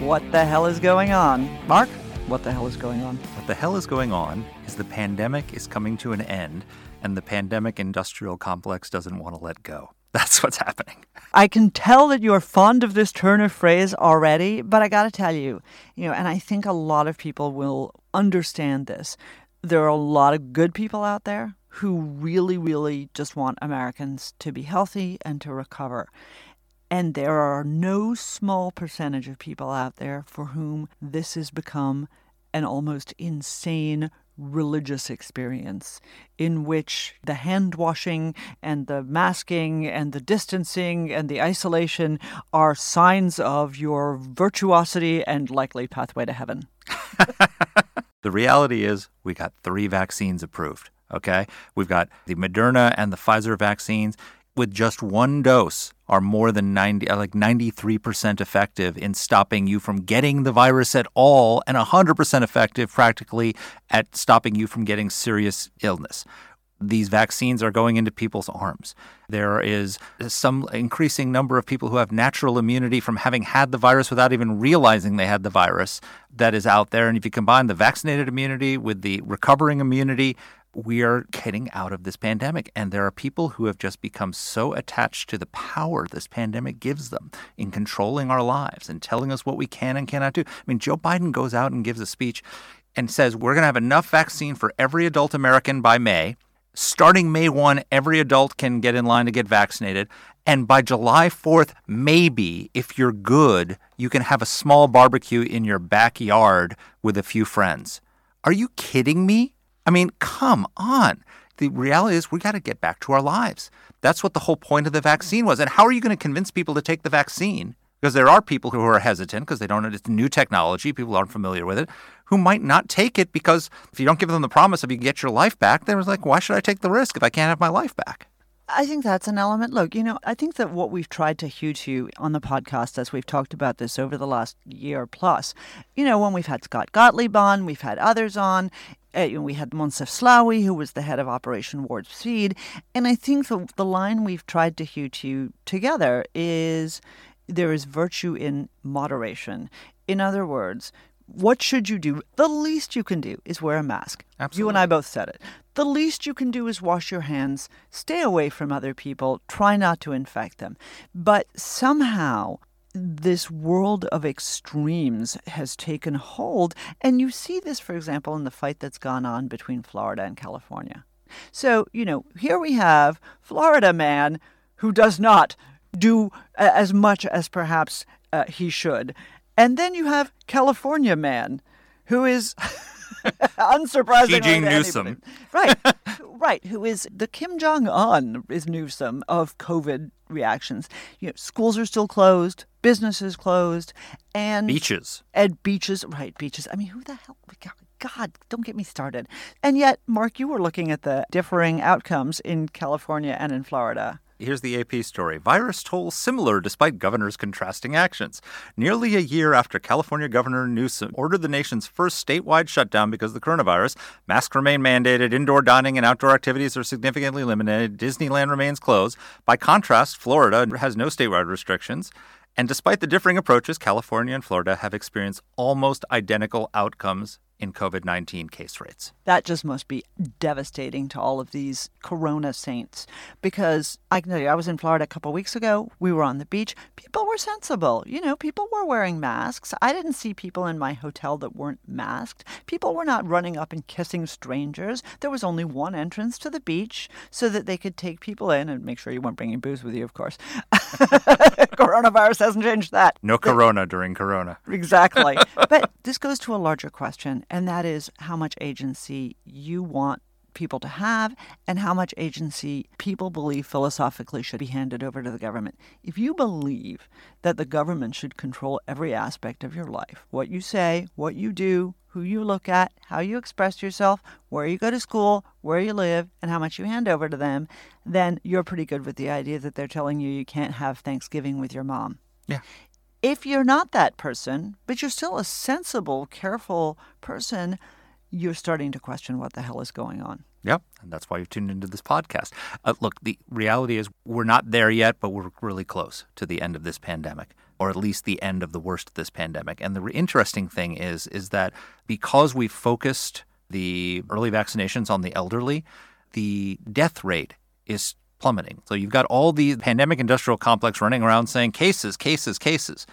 What the Hell is Going On? Mark, what the hell is going on? What the hell is going on is the pandemic is coming to an end, and the pandemic industrial complex doesn't want to let go. That's what's happening. I can tell that you're fond of this turn of phrase already, but I got to tell you, you know, and I think a lot of people will understand this. There are a lot of good people out there who really, really just want Americans to be healthy and to recover. And there are no small percentage of people out there for whom this has become an almost insane religious experience in which the hand washing and the masking and the distancing and the isolation are signs of your virtuosity and likely pathway to heaven. the reality is, we got three vaccines approved. Okay. We've got the Moderna and the Pfizer vaccines with just one dose are more than 90 uh, like 93% effective in stopping you from getting the virus at all and 100% effective practically at stopping you from getting serious illness these vaccines are going into people's arms. There is some increasing number of people who have natural immunity from having had the virus without even realizing they had the virus that is out there. And if you combine the vaccinated immunity with the recovering immunity, we are getting out of this pandemic. And there are people who have just become so attached to the power this pandemic gives them in controlling our lives and telling us what we can and cannot do. I mean, Joe Biden goes out and gives a speech and says, We're going to have enough vaccine for every adult American by May. Starting May 1, every adult can get in line to get vaccinated. And by July 4th, maybe, if you're good, you can have a small barbecue in your backyard with a few friends. Are you kidding me? I mean, come on. The reality is, we got to get back to our lives. That's what the whole point of the vaccine was. And how are you going to convince people to take the vaccine? Because there are people who are hesitant because they don't know it's new technology, people aren't familiar with it, who might not take it because if you don't give them the promise of you get your life back, they're like, why should I take the risk if I can't have my life back? I think that's an element. Look, you know, I think that what we've tried to hew to on the podcast as we've talked about this over the last year plus, you know, when we've had Scott Gottlieb on, we've had others on, uh, we had Moncef Slaoui, who was the head of Operation Warp Speed. And I think the, the line we've tried to hew to together is there is virtue in moderation. In other words, what should you do? The least you can do is wear a mask. Absolutely. You and I both said it. The least you can do is wash your hands, stay away from other people, try not to infect them. But somehow, this world of extremes has taken hold. And you see this, for example, in the fight that's gone on between Florida and California. So, you know, here we have Florida man who does not do as much as perhaps uh, he should. And then you have California man who is unsurprisingly Jing Newsom. Right. right, who is the Kim Jong Un is Newsom of COVID reactions. You know, schools are still closed, businesses closed, and beaches. And beaches, right, beaches. I mean, who the hell God, don't get me started. And yet, Mark, you were looking at the differing outcomes in California and in Florida. Here's the AP story. Virus toll similar despite governors' contrasting actions. Nearly a year after California Governor Newsom ordered the nation's first statewide shutdown because of the coronavirus, masks remain mandated, indoor dining and outdoor activities are significantly limited, Disneyland remains closed. By contrast, Florida has no statewide restrictions. And despite the differing approaches, California and Florida have experienced almost identical outcomes in COVID 19 case rates. That just must be devastating to all of these corona saints because I can tell you, I was in Florida a couple weeks ago. We were on the beach. People were sensible. You know, people were wearing masks. I didn't see people in my hotel that weren't masked. People were not running up and kissing strangers. There was only one entrance to the beach so that they could take people in and make sure you weren't bringing booze with you, of course. Coronavirus hasn't changed that. No corona during corona. Exactly. but this goes to a larger question, and that is how much agency you want people to have and how much agency people believe philosophically should be handed over to the government. If you believe that the government should control every aspect of your life, what you say, what you do, who you look at, how you express yourself, where you go to school, where you live, and how much you hand over to them, then you're pretty good with the idea that they're telling you you can't have Thanksgiving with your mom. Yeah. If you're not that person, but you're still a sensible, careful person, you're starting to question what the hell is going on. Yep, and that's why you've tuned into this podcast. Uh, look, the reality is we're not there yet, but we're really close to the end of this pandemic, or at least the end of the worst of this pandemic. And the re- interesting thing is, is that because we focused the early vaccinations on the elderly, the death rate is plummeting. So you've got all the pandemic industrial complex running around saying cases, cases, cases.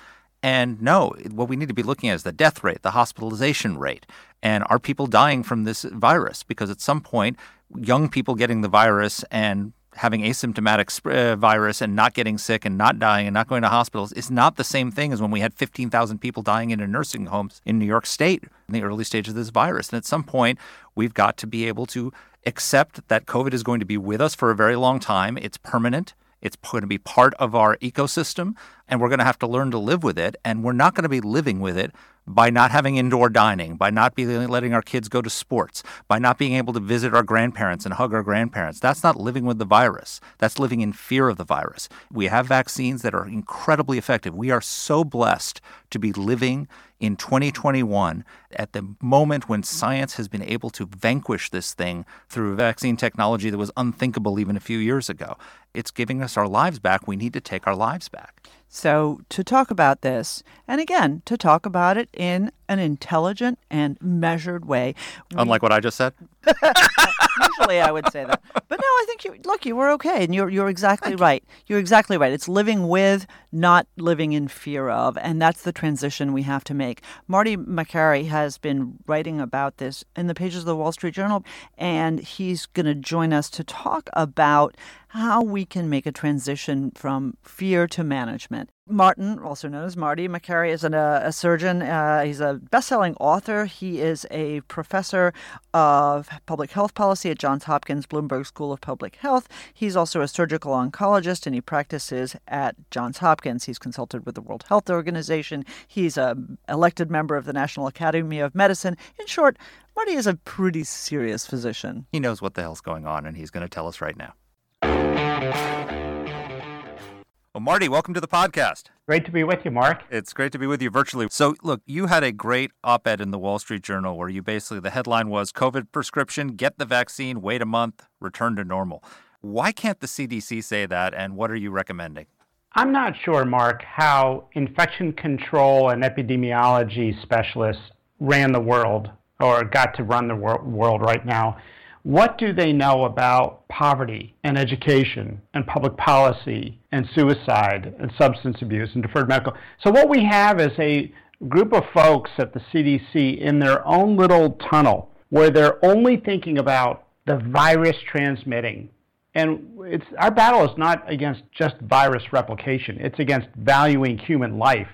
And no, what we need to be looking at is the death rate, the hospitalization rate. And are people dying from this virus? Because at some point, young people getting the virus and having asymptomatic uh, virus and not getting sick and not dying and not going to hospitals is not the same thing as when we had 15,000 people dying in nursing homes in New York State in the early stages of this virus. And at some point, we've got to be able to accept that COVID is going to be with us for a very long time. It's permanent. It's going to be part of our ecosystem, and we're going to have to learn to live with it. And we're not going to be living with it by not having indoor dining, by not be letting our kids go to sports, by not being able to visit our grandparents and hug our grandparents. That's not living with the virus. That's living in fear of the virus. We have vaccines that are incredibly effective. We are so blessed to be living in 2021 at the moment when science has been able to vanquish this thing through vaccine technology that was unthinkable even a few years ago. It's giving us our lives back. We need to take our lives back. So, to talk about this, and again, to talk about it in an intelligent and measured way. Unlike what I just said? Usually I would say that. But no, I think you look, you were okay and you're you're exactly right. You're exactly right. It's living with, not living in fear of, and that's the transition we have to make. Marty Makary has been writing about this in the pages of the Wall Street Journal, and he's going to join us to talk about how we can make a transition from fear to management. Martin, also known as Marty Makary, is an, uh, a surgeon. Uh, he's a best-selling author. He is a professor of public health policy at Johns Hopkins Bloomberg School of Public Health. He's also a surgical oncologist, and he practices at Johns Hopkins. He's consulted with the World Health Organization. He's an elected member of the National Academy of Medicine. In short, Marty is a pretty serious physician. He knows what the hell's going on, and he's going to tell us right now. Well, Marty, welcome to the podcast. Great to be with you, Mark. It's great to be with you virtually. So, look, you had a great op ed in the Wall Street Journal where you basically, the headline was COVID prescription, get the vaccine, wait a month, return to normal. Why can't the CDC say that, and what are you recommending? I'm not sure, Mark, how infection control and epidemiology specialists ran the world or got to run the wor- world right now. What do they know about poverty and education and public policy and suicide and substance abuse and deferred medical? So, what we have is a group of folks at the CDC in their own little tunnel where they're only thinking about the virus transmitting. And it's, our battle is not against just virus replication, it's against valuing human life.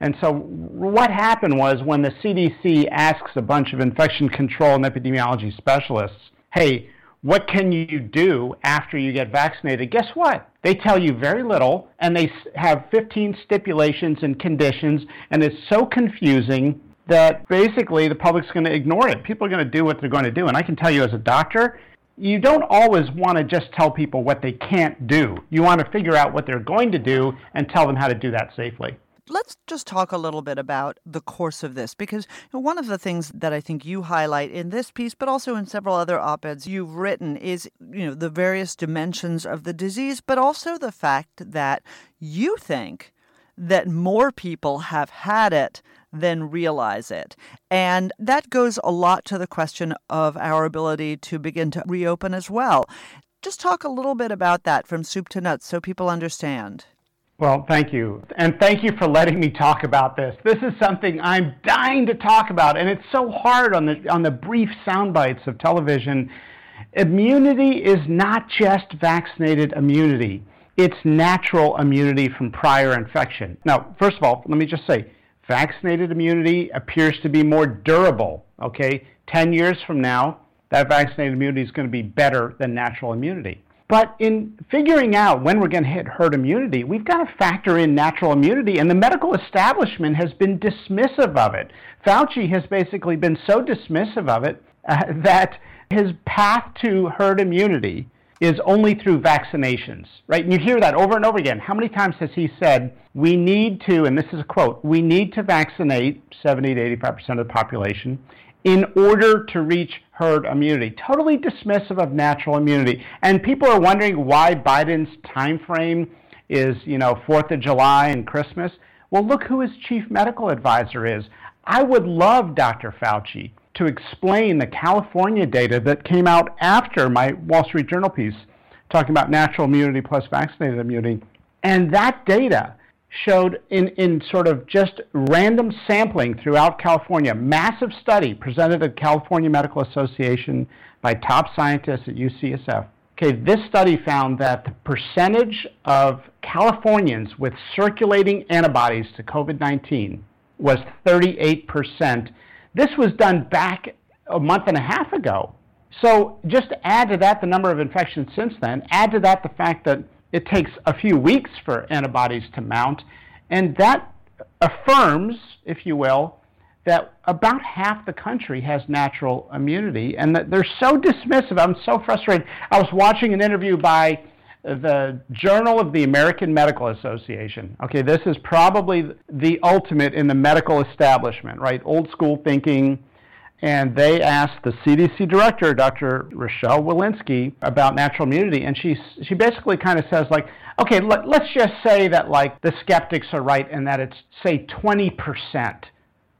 And so, what happened was when the CDC asks a bunch of infection control and epidemiology specialists, hey, what can you do after you get vaccinated? Guess what? They tell you very little, and they have 15 stipulations and conditions, and it's so confusing that basically the public's going to ignore it. People are going to do what they're going to do. And I can tell you as a doctor, you don't always want to just tell people what they can't do. You want to figure out what they're going to do and tell them how to do that safely let's just talk a little bit about the course of this because one of the things that I think you highlight in this piece, but also in several other op eds you've written, is you know the various dimensions of the disease, but also the fact that you think that more people have had it than realize it. And that goes a lot to the question of our ability to begin to reopen as well. Just talk a little bit about that from soup to nuts so people understand. Well, thank you. And thank you for letting me talk about this. This is something I'm dying to talk about, and it's so hard on the, on the brief sound bites of television. Immunity is not just vaccinated immunity, it's natural immunity from prior infection. Now, first of all, let me just say vaccinated immunity appears to be more durable. Okay, 10 years from now, that vaccinated immunity is going to be better than natural immunity. But in figuring out when we're going to hit herd immunity, we've got to factor in natural immunity, and the medical establishment has been dismissive of it. Fauci has basically been so dismissive of it uh, that his path to herd immunity is only through vaccinations, right? And you hear that over and over again. How many times has he said, we need to, and this is a quote, we need to vaccinate 70 to 85% of the population in order to reach herd immunity. Totally dismissive of natural immunity. And people are wondering why Biden's time frame is, you know, 4th of July and Christmas. Well, look who his chief medical advisor is. I would love Dr. Fauci to explain the California data that came out after my Wall Street Journal piece talking about natural immunity plus vaccinated immunity. And that data showed in, in sort of just random sampling throughout California, massive study presented at California Medical Association by top scientists at UCSF. Okay, this study found that the percentage of Californians with circulating antibodies to COVID 19 was 38% this was done back a month and a half ago. So just add to that the number of infections since then, add to that the fact that it takes a few weeks for antibodies to mount, and that affirms, if you will, that about half the country has natural immunity, and that they're so dismissive. I'm so frustrated. I was watching an interview by the Journal of the American Medical Association. Okay, this is probably the ultimate in the medical establishment, right? Old school thinking. And they asked the CDC director, Dr. Rochelle Walensky, about natural immunity, and she she basically kind of says like, okay, let, let's just say that like the skeptics are right and that it's say 20 percent.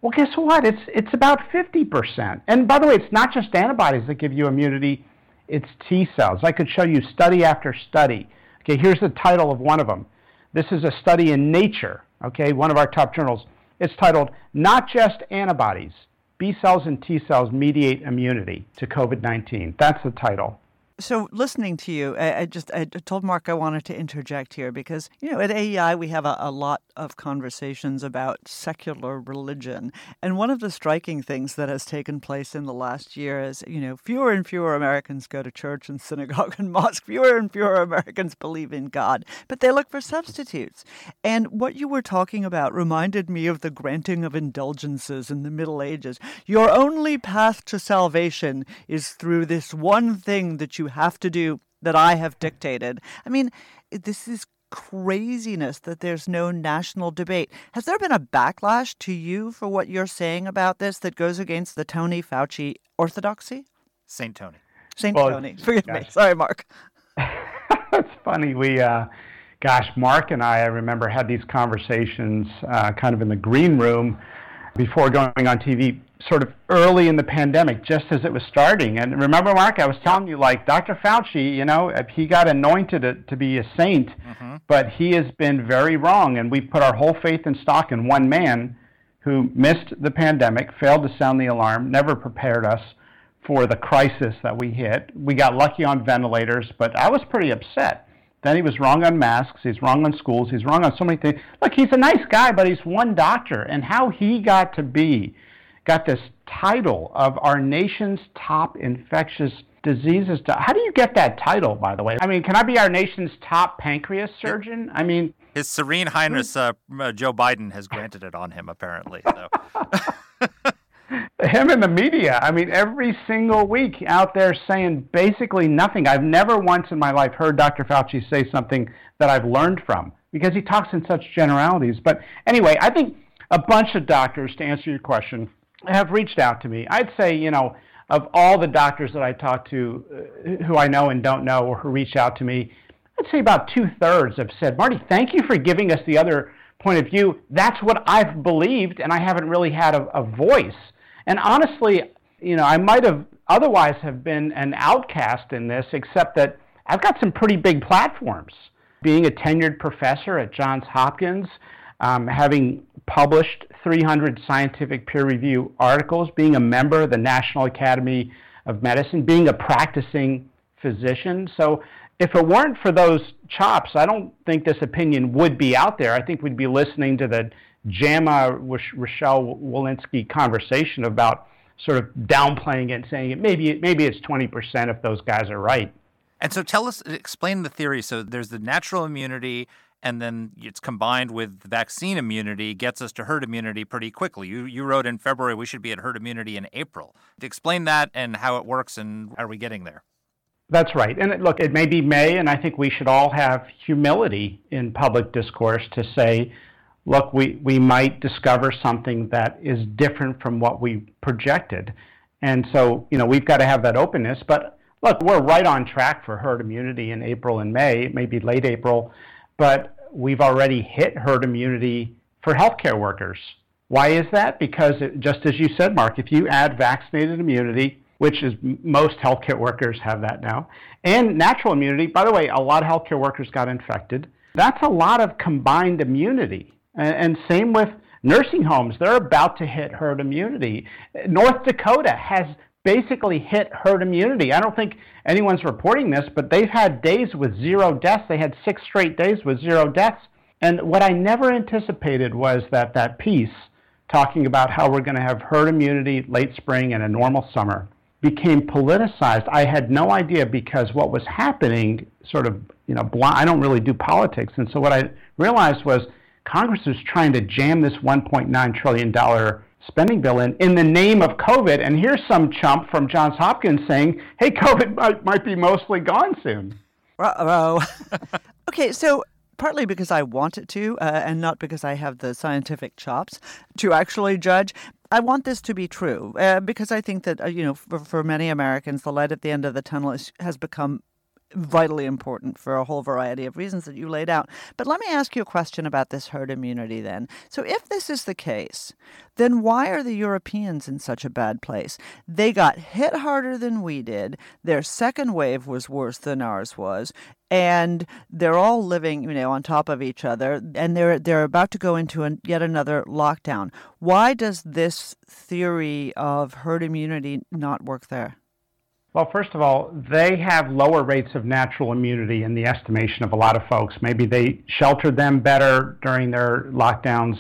Well, guess what? It's it's about 50 percent. And by the way, it's not just antibodies that give you immunity it's T cells. I could show you study after study. Okay, here's the title of one of them. This is a study in Nature, okay, one of our top journals. It's titled Not Just Antibodies B cells and T cells mediate immunity to COVID 19. That's the title. So, listening to you, I, I, just I told Mark I wanted to interject here because you know at AEI we have a, a, lot of conversations about secular religion, and one of the striking things that has taken place in the last year is you know fewer and fewer Americans go to church and synagogue and mosque. Fewer and fewer Americans believe in God, but they look for substitutes. And what you were talking about reminded me of the granting of indulgences in the Middle Ages. Your only path to salvation is through this one thing that you have to do that I have dictated. I mean, this is craziness that there's no national debate. Has there been a backlash to you for what you're saying about this that goes against the Tony Fauci orthodoxy? Saint Tony. Saint well, Tony. Forgive gosh. me. Sorry, Mark. it's funny. We, uh, gosh, Mark and I, I remember had these conversations uh, kind of in the green room before going on TV sort of early in the pandemic, just as it was starting. And remember, Mark, I was telling you, like Dr. Fauci, you know, he got anointed to, to be a saint, mm-hmm. but he has been very wrong. And we put our whole faith and stock in one man who missed the pandemic, failed to sound the alarm, never prepared us for the crisis that we hit. We got lucky on ventilators, but I was pretty upset. Then he was wrong on masks. He's wrong on schools. He's wrong on so many things. Look, he's a nice guy, but he's one doctor. And how he got to be got this title of our nation's top infectious diseases. How do you get that title, by the way? I mean, can I be our nation's top pancreas surgeon? I mean, His Serene Highness uh, uh, Joe Biden has granted it on him, apparently. So. him and the media. I mean, every single week out there saying basically nothing. I've never once in my life heard Dr. Fauci say something that I've learned from because he talks in such generalities. But anyway, I think a bunch of doctors, to answer your question, have reached out to me. I'd say, you know, of all the doctors that I talk to uh, who I know and don't know or who reach out to me, I'd say about two thirds have said, Marty, thank you for giving us the other point of view. That's what I've believed, and I haven't really had a, a voice. And honestly, you know, I might have otherwise have been an outcast in this, except that I've got some pretty big platforms. Being a tenured professor at Johns Hopkins, um, having published 300 scientific peer review articles, being a member of the National Academy of Medicine, being a practicing physician. So if it weren't for those chops, I don't think this opinion would be out there. I think we'd be listening to the JAMA Rochelle Walensky conversation about sort of downplaying it and saying it maybe maybe it's 20% if those guys are right. And so tell us, explain the theory. So there's the natural immunity, and then it's combined with vaccine immunity, gets us to herd immunity pretty quickly. You, you wrote in February we should be at herd immunity in April. Explain that and how it works, and are we getting there? That's right. And look, it may be May, and I think we should all have humility in public discourse to say, look, we, we might discover something that is different from what we projected. And so, you know, we've got to have that openness. But look, we're right on track for herd immunity in April and May, maybe late April, but we've already hit herd immunity for healthcare workers. Why is that? Because it, just as you said, Mark, if you add vaccinated immunity, which is most healthcare workers have that now, and natural immunity, by the way, a lot of healthcare workers got infected. That's a lot of combined immunity. And, and same with nursing homes. They're about to hit herd immunity. North Dakota has basically hit herd immunity. I don't think anyone's reporting this, but they've had days with zero deaths. They had six straight days with zero deaths. And what I never anticipated was that that piece talking about how we're going to have herd immunity late spring and a normal summer became politicized. I had no idea because what was happening sort of, you know, blind, I don't really do politics. And so what I realized was Congress was trying to jam this $1.9 trillion spending bill in in the name of COVID. And here's some chump from Johns Hopkins saying, hey, COVID might, might be mostly gone soon. Uh-oh. okay, so partly because I want it to, uh, and not because I have the scientific chops to actually judge. I want this to be true uh, because I think that, uh, you know, for, for, many Americans, the light at the end of the tunnel is, has become vitally important for a whole variety of reasons that you laid out. But let me ask you a question about this herd immunity then. So, if this is the case, then why are the Europeans in such a bad place? They got hit harder than we did. Their second wave was worse than ours was. And they're all living, you know, on top of each other, and they're they're about to go into an, yet another lockdown. Why does this theory of herd immunity not work there? Well, first of all, they have lower rates of natural immunity in the estimation of a lot of folks. Maybe they sheltered them better during their lockdowns,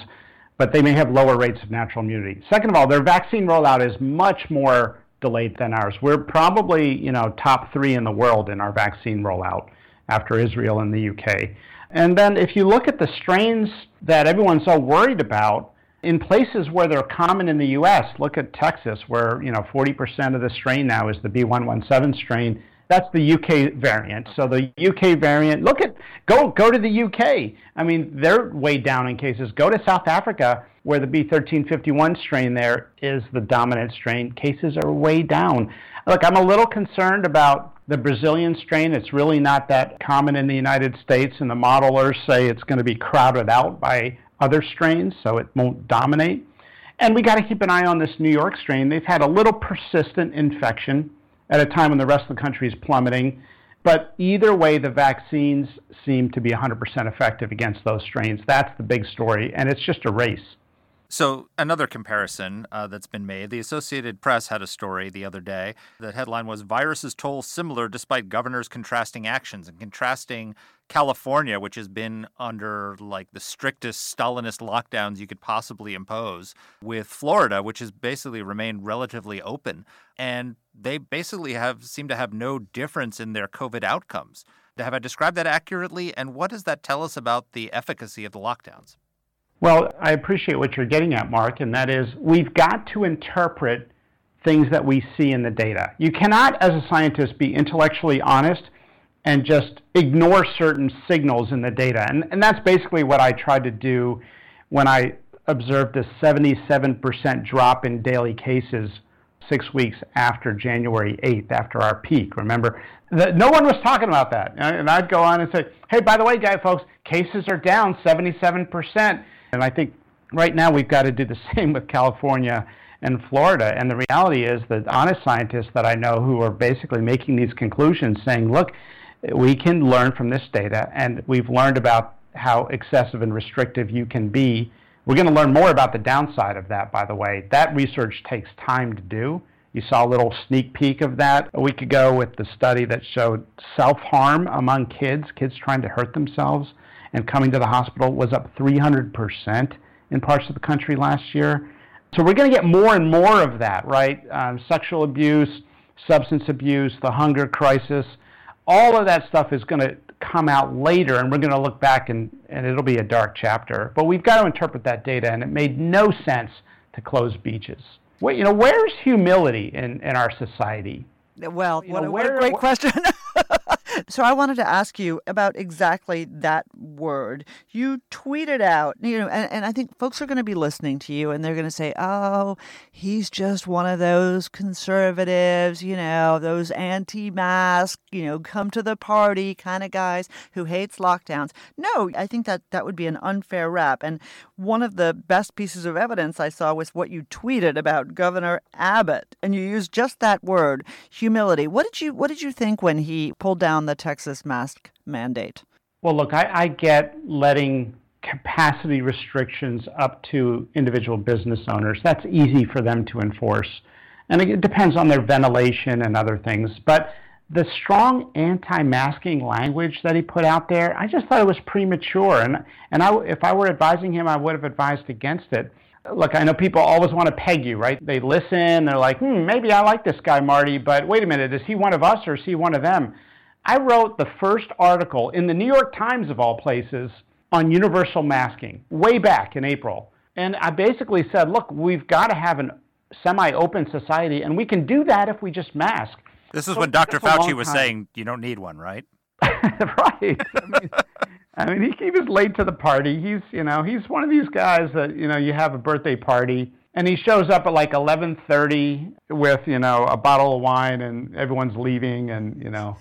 but they may have lower rates of natural immunity. Second of all, their vaccine rollout is much more delayed than ours. We're probably, you know, top three in the world in our vaccine rollout after Israel and the UK. And then if you look at the strains that everyone's so worried about, in places where they're common in the U.S., look at Texas, where you know 40% of the strain now is the B117 strain. That's the UK variant. So the UK variant. Look at go go to the UK. I mean, they're way down in cases. Go to South Africa, where the B1351 strain there is the dominant strain. Cases are way down. Look, I'm a little concerned about the Brazilian strain. It's really not that common in the United States, and the modelers say it's going to be crowded out by other strains, so it won't dominate. And we got to keep an eye on this New York strain. They've had a little persistent infection at a time when the rest of the country is plummeting. But either way, the vaccines seem to be 100% effective against those strains. That's the big story, and it's just a race. So, another comparison uh, that's been made the Associated Press had a story the other day. The headline was Viruses toll similar despite governors contrasting actions and contrasting California, which has been under like the strictest Stalinist lockdowns you could possibly impose, with Florida, which has basically remained relatively open. And they basically have seem to have no difference in their COVID outcomes. Have I described that accurately? And what does that tell us about the efficacy of the lockdowns? Well, I appreciate what you're getting at, Mark, and that is we've got to interpret things that we see in the data. You cannot, as a scientist, be intellectually honest and just ignore certain signals in the data. And, and that's basically what I tried to do when I observed a 77% drop in daily cases six weeks after January 8th, after our peak. Remember, the, no one was talking about that. And I'd go on and say, hey, by the way, guys, folks, cases are down 77%. And I think right now we've got to do the same with California and Florida. And the reality is that honest scientists that I know who are basically making these conclusions saying, look, we can learn from this data, and we've learned about how excessive and restrictive you can be. We're going to learn more about the downside of that, by the way. That research takes time to do. You saw a little sneak peek of that a week ago with the study that showed self harm among kids, kids trying to hurt themselves and coming to the hospital was up 300% in parts of the country last year. So we're going to get more and more of that, right? Um, sexual abuse, substance abuse, the hunger crisis, all of that stuff is going to come out later, and we're going to look back and, and it'll be a dark chapter. But we've got to interpret that data, and it made no sense to close beaches. Well, you know, where's humility in, in our society? Well, You what, a, what a great question. so I wanted to ask you about exactly that word. You tweeted out, you know, and, and I think folks are going to be listening to you and they're going to say, oh, he's just one of those conservatives, you know, those anti mask, you know, come to the party kind of guys who hates lockdowns. No, I think that that would be an unfair rap. And one of the best pieces of evidence I saw was what you tweeted about Governor Abbott, and you used just that word, humility. What did you What did you think when he pulled down the Texas mask mandate? Well, look, I, I get letting capacity restrictions up to individual business owners. That's easy for them to enforce. And it depends on their ventilation and other things. But the strong anti-masking language that he put out there, I just thought it was premature. And and I, if I were advising him, I would have advised against it. Look, I know people always want to peg you, right? They listen, they're like, hmm, maybe I like this guy, Marty, but wait a minute, is he one of us or is he one of them? I wrote the first article in the New York Times, of all places, on universal masking way back in April. And I basically said, look, we've got to have a semi open society, and we can do that if we just mask. This is So when Dr. that's a long Fauci was time. saying you don't need one, right? right. I mean, I mean he, he was late to the party. He's, you know, he's one of these guys that, you know, you have a birthday party and he shows up at like 11:30 with, you know, a bottle of wine and everyone's leaving and, you know,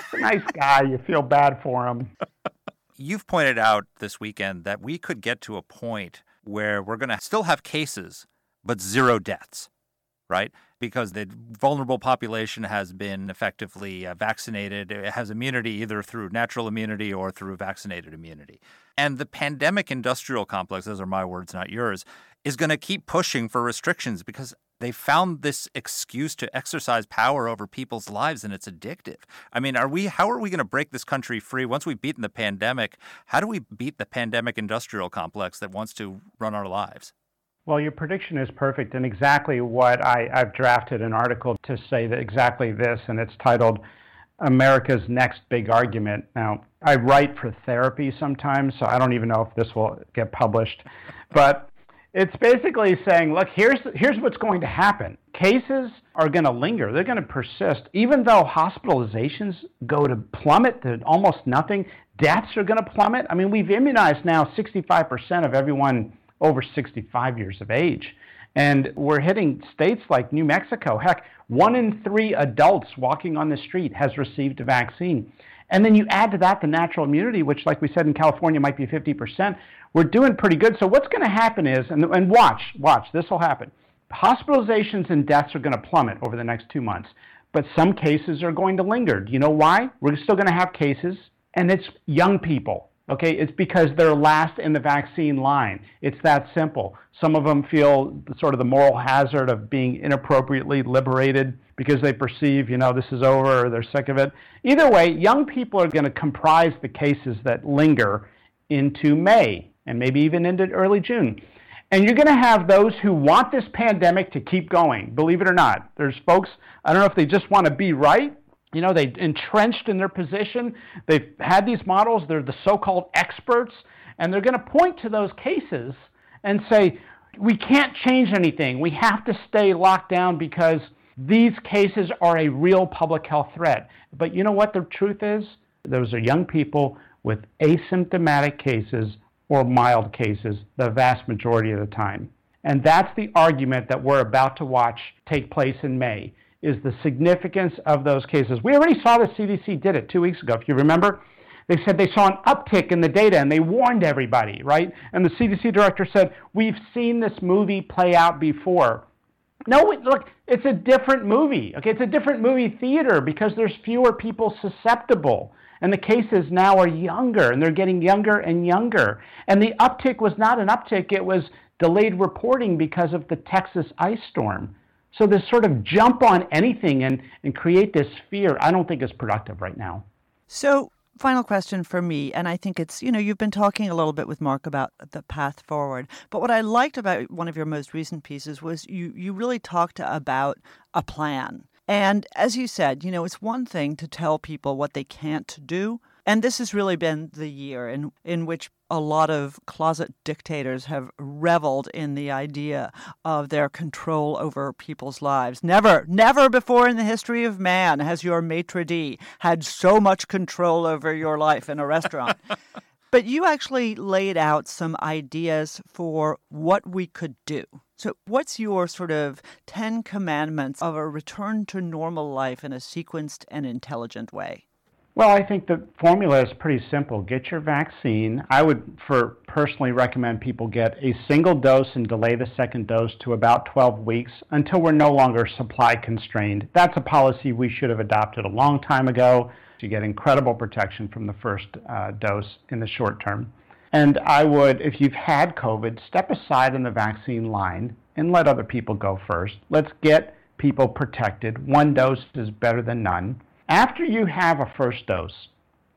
nice guy. You feel bad for him. You've pointed out this weekend that we could get to a point where we're going to still have cases, but zero deaths, right? Because the vulnerable population has been effectively uh, vaccinated, it has immunity either through natural immunity or through vaccinated immunity. And the pandemic industrial complex, those are my words, not yours, is going to keep pushing for restrictions because they found this excuse to exercise power over people's lives and it's addictive. I mean, are we how are we going to break this country free once we've beaten the pandemic? How do we beat the pandemic industrial complex that wants to run our lives? Well, your prediction is perfect and exactly what I, I've drafted an article to say that exactly this, and it's titled America's Next Big Argument. Now, I write for therapy sometimes, so I don't even know if this will get published. But it's basically saying, look, here's, here's what's going to happen. Cases are going to linger, they're going to persist. Even though hospitalizations go to plummet to almost nothing, deaths are going to plummet. I mean, we've immunized now 65% of everyone over 65 years of age. And we're hitting states like New Mexico. Heck, one in three adults walking on the street has received a vaccine. And then you add to that the natural immunity, which, like we said in California, might be 50%. We're doing pretty good. So, what's going to happen is, and, and watch, watch, this will happen. Hospitalizations and deaths are going to plummet over the next two months, but some cases are going to linger. Do you know why? We're still going to have cases, and it's young people. Okay, it's because they're last in the vaccine line. It's that simple. Some of them feel sort of the moral hazard of being inappropriately liberated because they perceive, you know, this is over or they're sick of it. Either way, young people are going to comprise the cases that linger into May and maybe even into early June. And you're going to have those who want this pandemic to keep going, believe it or not. There's folks, I don't know if they just want to be right you know, they entrenched in their position. They've had these models. They're the so-called experts, and they're going to point to those cases and say, "We can't change anything. We have to stay locked down because these cases are a real public health threat." But you know what the truth is? Those are young people with asymptomatic cases or mild cases the vast majority of the time. And that's the argument that we're about to watch take place in May is the significance of those cases. We already saw the CDC did it two weeks ago. If you remember, they said they saw an uptick in the data and they warned everybody, right? And the CDC director said, We've seen this movie play out before. No, look, it's a different movie. Okay, it's a different movie theater because there's fewer people susceptible. And the cases now are younger and they're getting younger and younger. And the uptick was not an uptick, it was delayed reporting because of the Texas ice storm. So this sort of jump on anything and, and create this fear, I don't think is productive right now. So Final question for me, and I think it's, you know, you've been talking a little bit with Mark about the path forward. But what I liked about one of your most recent pieces was you, you really talked about a plan. And as you said, you know, it's one thing to tell people what they can't do. And this has really been the year in, in which a lot of closet dictators have reveled in the idea of their control over people's lives. Never, never before in the history of man has your maitre d' had so much control over your life in a restaurant. but you actually laid out some ideas for what we could do. So, what's your sort of 10 commandments of a return to normal life in a sequenced and intelligent way? Well, I think the formula is pretty simple. Get your vaccine. I would for personally recommend people get a single dose and delay the second dose to about 12 weeks until we're no longer supply constrained. That's a policy we should have adopted a long time ago to get incredible protection from the first uh, dose in the short term. And I would, if you've had COVID, step aside in the vaccine line and let other people go first. Let's get people protected. One dose is better than none. After you have a first dose,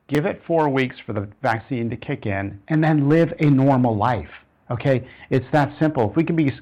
give it four weeks for the vaccine to kick in, and then live a normal life. Okay, it's that simple. If we can be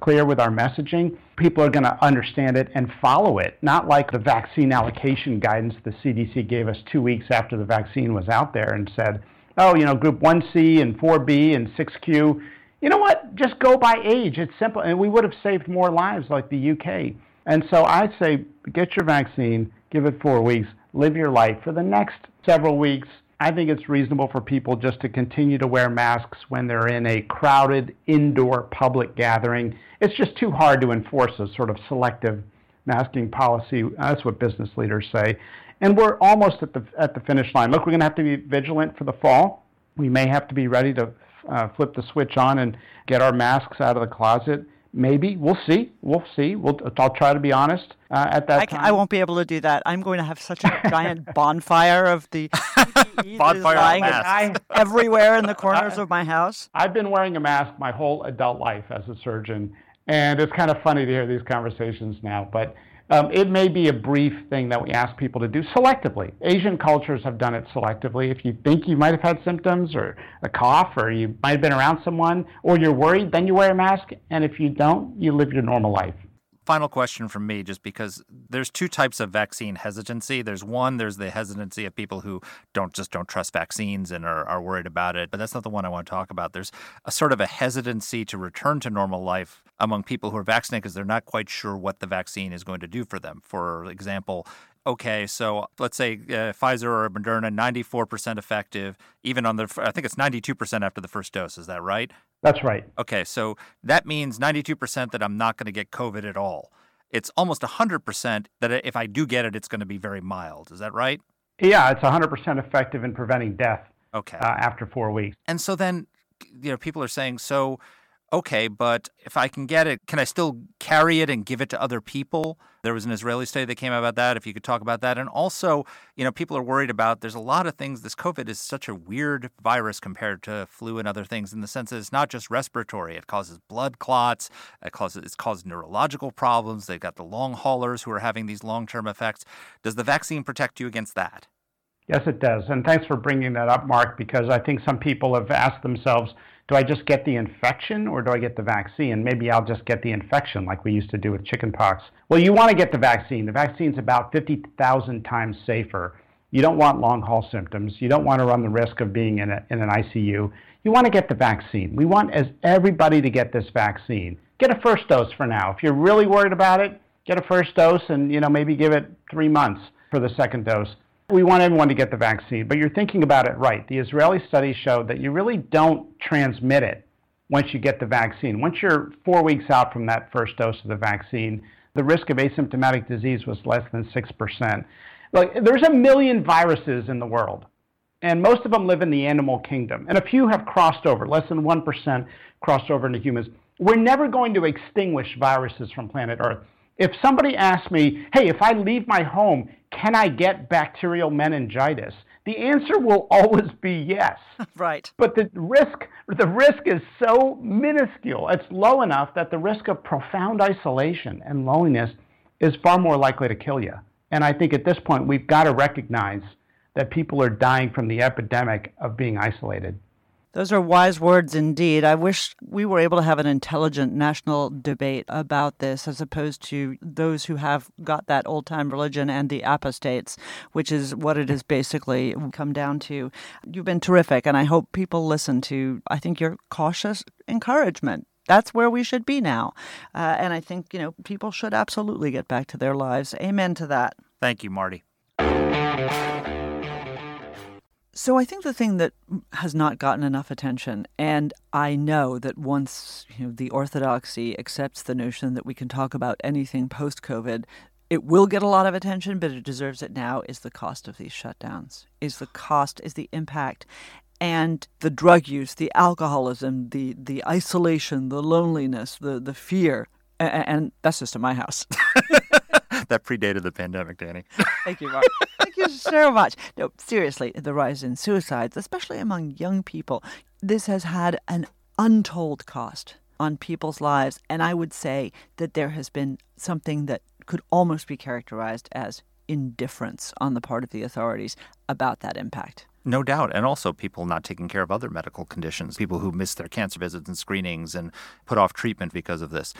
clear with our messaging, people are going to understand it and follow it. Not like the vaccine allocation guidance the CDC gave us two weeks after the vaccine was out there and said, oh, you know, group 1C and 4B and 6Q. You know what? Just go by age. It's simple. And we would have saved more lives like the UK. And so I say get your vaccine, give it four weeks, live your life. For the next several weeks, I think it's reasonable for people just to continue to wear masks when they're in a crowded indoor public gathering. It's just too hard to enforce a sort of selective masking policy. That's what business leaders say. And we're almost at the, at the finish line. Look, we're going to have to be vigilant for the fall. We may have to be ready to uh, flip the switch on and get our masks out of the closet. Maybe we'll see. We'll see. We'll, I'll try to be honest uh, at that I, time. I won't be able to do that. I'm going to have such a giant bonfire of the bonfire lying masks. everywhere in the corners of my house. I've been wearing a mask my whole adult life as a surgeon, and it's kind of funny to hear these conversations now. But um, it may be a brief thing that we ask people to do selectively. Asian cultures have done it selectively. If you think you might have had symptoms or a cough or you might have been around someone or you're worried, then you wear a mask. And if you don't, you live your normal life final question from me just because there's two types of vaccine hesitancy. There's one there's the hesitancy of people who don't just don't trust vaccines and are, are worried about it but that's not the one i want to talk about. There's a sort of a hesitancy to return to normal life among people who are vaccinated because they're not quite sure what the vaccine is going to do for them. For example okay, so let's say uh, Pfizer or Moderna, 94% effective, even on the, I think it's 92% after the first dose. Is that right? That's right. Okay, so that means 92% that I'm not going to get COVID at all. It's almost 100% that if I do get it, it's going to be very mild. Is that right? Yeah, it's 100% effective in preventing death. Okay. Uh, after four weeks. And so then, you know, people are saying, so okay, but if I can get it, can I still carry it and give it to other people? There was an Israeli study that came out about that. If you could talk about that. And also, you know, people are worried about there's a lot of things. This COVID is such a weird virus compared to flu and other things in the sense that it's not just respiratory. It causes blood clots, it causes it's caused neurological problems. They've got the long haulers who are having these long term effects. Does the vaccine protect you against that? Yes, it does. And thanks for bringing that up, Mark, because I think some people have asked themselves, do I just get the infection or do I get the vaccine? Maybe I'll just get the infection like we used to do with chickenpox. Well, you want to get the vaccine. The vaccine's about 50,000 times safer. You don't want long haul symptoms. You don't want to run the risk of being in, a, in an ICU. You want to get the vaccine. We want as everybody to get this vaccine. Get a first dose for now. If you're really worried about it, get a first dose and you know maybe give it 3 months for the second dose we want everyone to get the vaccine, but you're thinking about it right. The Israeli study showed that you really don't transmit it once you get the vaccine. Once you're four weeks out from that first dose of the vaccine, the risk of asymptomatic disease was less than 6%. Look, there's a million viruses in the world, and most of them live in the animal kingdom, and a few have crossed over, less than 1% crossed over into humans. We're never going to extinguish viruses from planet Earth. If somebody asks me, hey, if I leave my home, can I get bacterial meningitis? The answer will always be yes. Right. But the risk the risk is so minuscule. It's low enough that the risk of profound isolation and loneliness is far more likely to kill you. And I think at this point we've got to recognize that people are dying from the epidemic of being isolated. Those are wise words indeed. I wish we were able to have an intelligent national debate about this as opposed to those who have got that old time religion and the apostates, which is what it has basically come down to. You've been terrific, and I hope people listen to, I think, your cautious encouragement that's where we should be now. Uh, and I think, you know, people should absolutely get back to their lives. Amen to that. Thank you, Marty. So I think the thing that has not gotten enough attention, and I know that once you know, the orthodoxy accepts the notion that we can talk about anything post COVID, it will get a lot of attention, but it deserves it now, is the cost of these shutdowns, is the cost, is the impact. And the drug use, the alcoholism, the, the isolation, the loneliness, the, the fear. And, and that's just in my house. that predated the pandemic, Danny. Thank you, Marc. Thank you so much. No, seriously, the rise in suicides, especially among young people, this has had an untold cost on people's lives. And I would say that there has been something that could almost be characterized as indifference on the part of the authorities about that impact. No doubt. And also people not taking care of other medical conditions, people who miss their cancer visits and screenings and put off treatment because of this.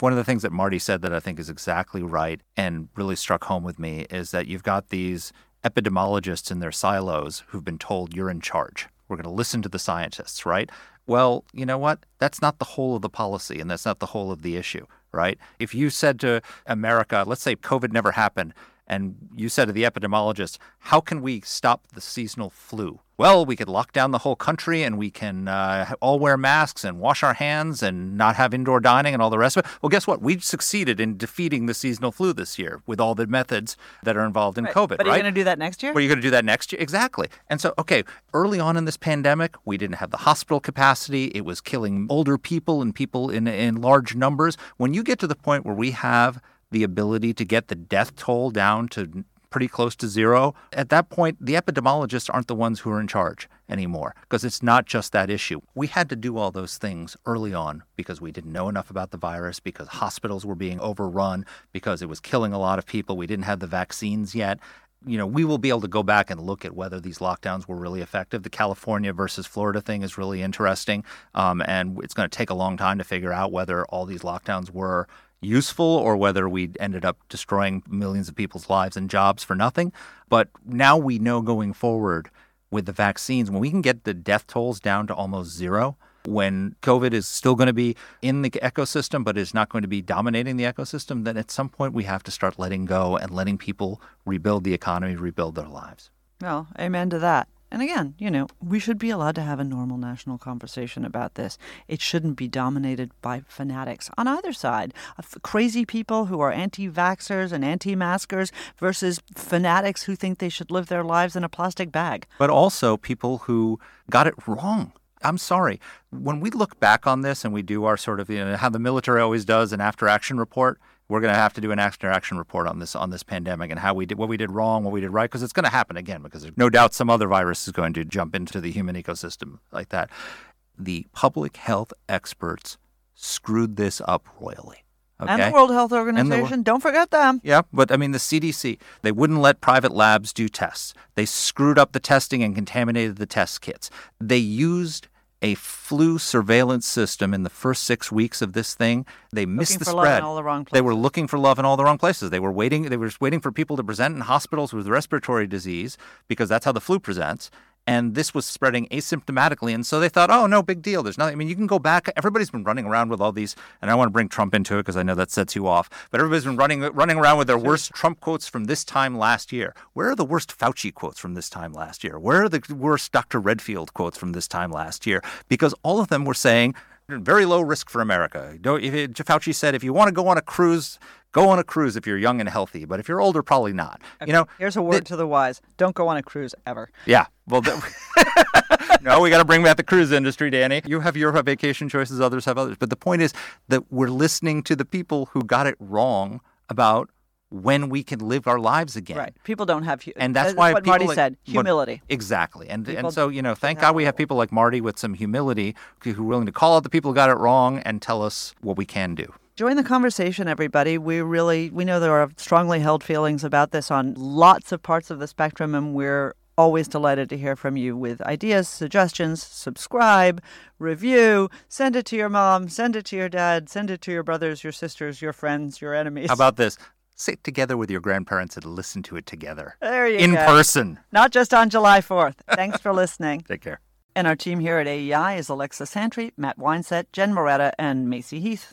One of the things that Marty said that I think is exactly right and really struck home with me is that you've got these epidemiologists in their silos who've been told you're in charge. We're going to listen to the scientists, right? Well, you know what? That's not the whole of the policy and that's not the whole of the issue, right? If you said to America, let's say COVID never happened, and you said to the epidemiologist, how can we stop the seasonal flu? Well, we could lock down the whole country and we can uh, all wear masks and wash our hands and not have indoor dining and all the rest of it. Well, guess what? We succeeded in defeating the seasonal flu this year with all the methods that are involved in right. COVID. But are you going to do that next year? Well, you're going to do that next year? Exactly. And so, okay, early on in this pandemic, we didn't have the hospital capacity. It was killing older people and people in, in large numbers. When you get to the point where we have the ability to get the death toll down to pretty close to zero, at that point, the epidemiologists aren't the ones who are in charge anymore because it's not just that issue. We had to do all those things early on because we didn't know enough about the virus, because hospitals were being overrun, because it was killing a lot of people. We didn't have the vaccines yet you know, we will be able to go back and look at whether these lockdowns were really effective. The California versus Florida thing is really interesting, um, and it's going to take a long time to figure out whether all these lockdowns were useful or whether we ended up destroying millions of people's lives and jobs for nothing. But now we know going forward with the vaccines, when we can get the death tolls down to almost zero, when COVID is still going to be in the ecosystem but is not going to be dominating the ecosystem, then at some point we have to start letting go and letting people rebuild the economy, rebuild their lives. Well, amen to that. And again, you know, we should be allowed to have a normal national conversation about this. It shouldn't be dominated by fanatics on either side. Uh, crazy people who are anti vaxxers and anti maskers versus fanatics who think they should live their lives in a plastic bag. But also people who got it wrong. I'm sorry. When we look back on this and we do our sort of, you know, how the military always does an after action report, we're going to have to do an after action report on this on this pandemic and how we did what we did wrong, what we did right, because it's going to happen again. Because there's no doubt some other virus is going to jump into the human ecosystem like that. The public health experts screwed this up royally. Okay? And the World Health Organization, don't forget them. Yeah, but I mean, the CDC, they wouldn't let private labs do tests. They screwed up the testing and contaminated the test kits. They used a flu surveillance system in the first six weeks of this thing. They missed looking the for spread. Love in all the wrong places. They were looking for love in all the wrong places. They were waiting. They were waiting for people to present in hospitals with respiratory disease because that's how the flu presents and this was spreading asymptomatically. And so they thought, oh, no big deal. There's nothing. I mean, you can go back. Everybody's been running around with all these, and I want to bring Trump into it because I know that sets you off. But everybody's been running running around with their worst Trump quotes from this time last year. Where are the worst Fauci quotes from this time last year? Where are the worst Dr. Redfield quotes from this time last year? Because all of them were saying very low risk for America. If it, Fauci said, if you want to go on a cruise, go on a cruise if you're young and healthy. But if you're older, probably not. Okay. You know, here's a word th- to the wise: don't go on a cruise ever. Yeah. Well. Th- no, we got to bring back the cruise industry, Danny. You have your vacation choices, others have others. But the point is that we're listening to the people who got it wrong about when we can live our lives again. Right. People don't have, hu- and that's, that's why what people Marty like, said: humility. Exactly. And people and so you know, thank God we have people like Marty with some humility who are willing to call out the people who got it wrong and tell us what we can do. Join the conversation, everybody. We really we know there are strongly held feelings about this on lots of parts of the spectrum, and we're Always delighted to hear from you with ideas, suggestions. Subscribe, review, send it to your mom, send it to your dad, send it to your brothers, your sisters, your friends, your enemies. How about this? Sit together with your grandparents and listen to it together. There you go. In go. person. Not just on July 4th. Thanks for listening. Take care. And our team here at AEI is Alexa Santry, Matt Wineset, Jen Moretta, and Macy Heath.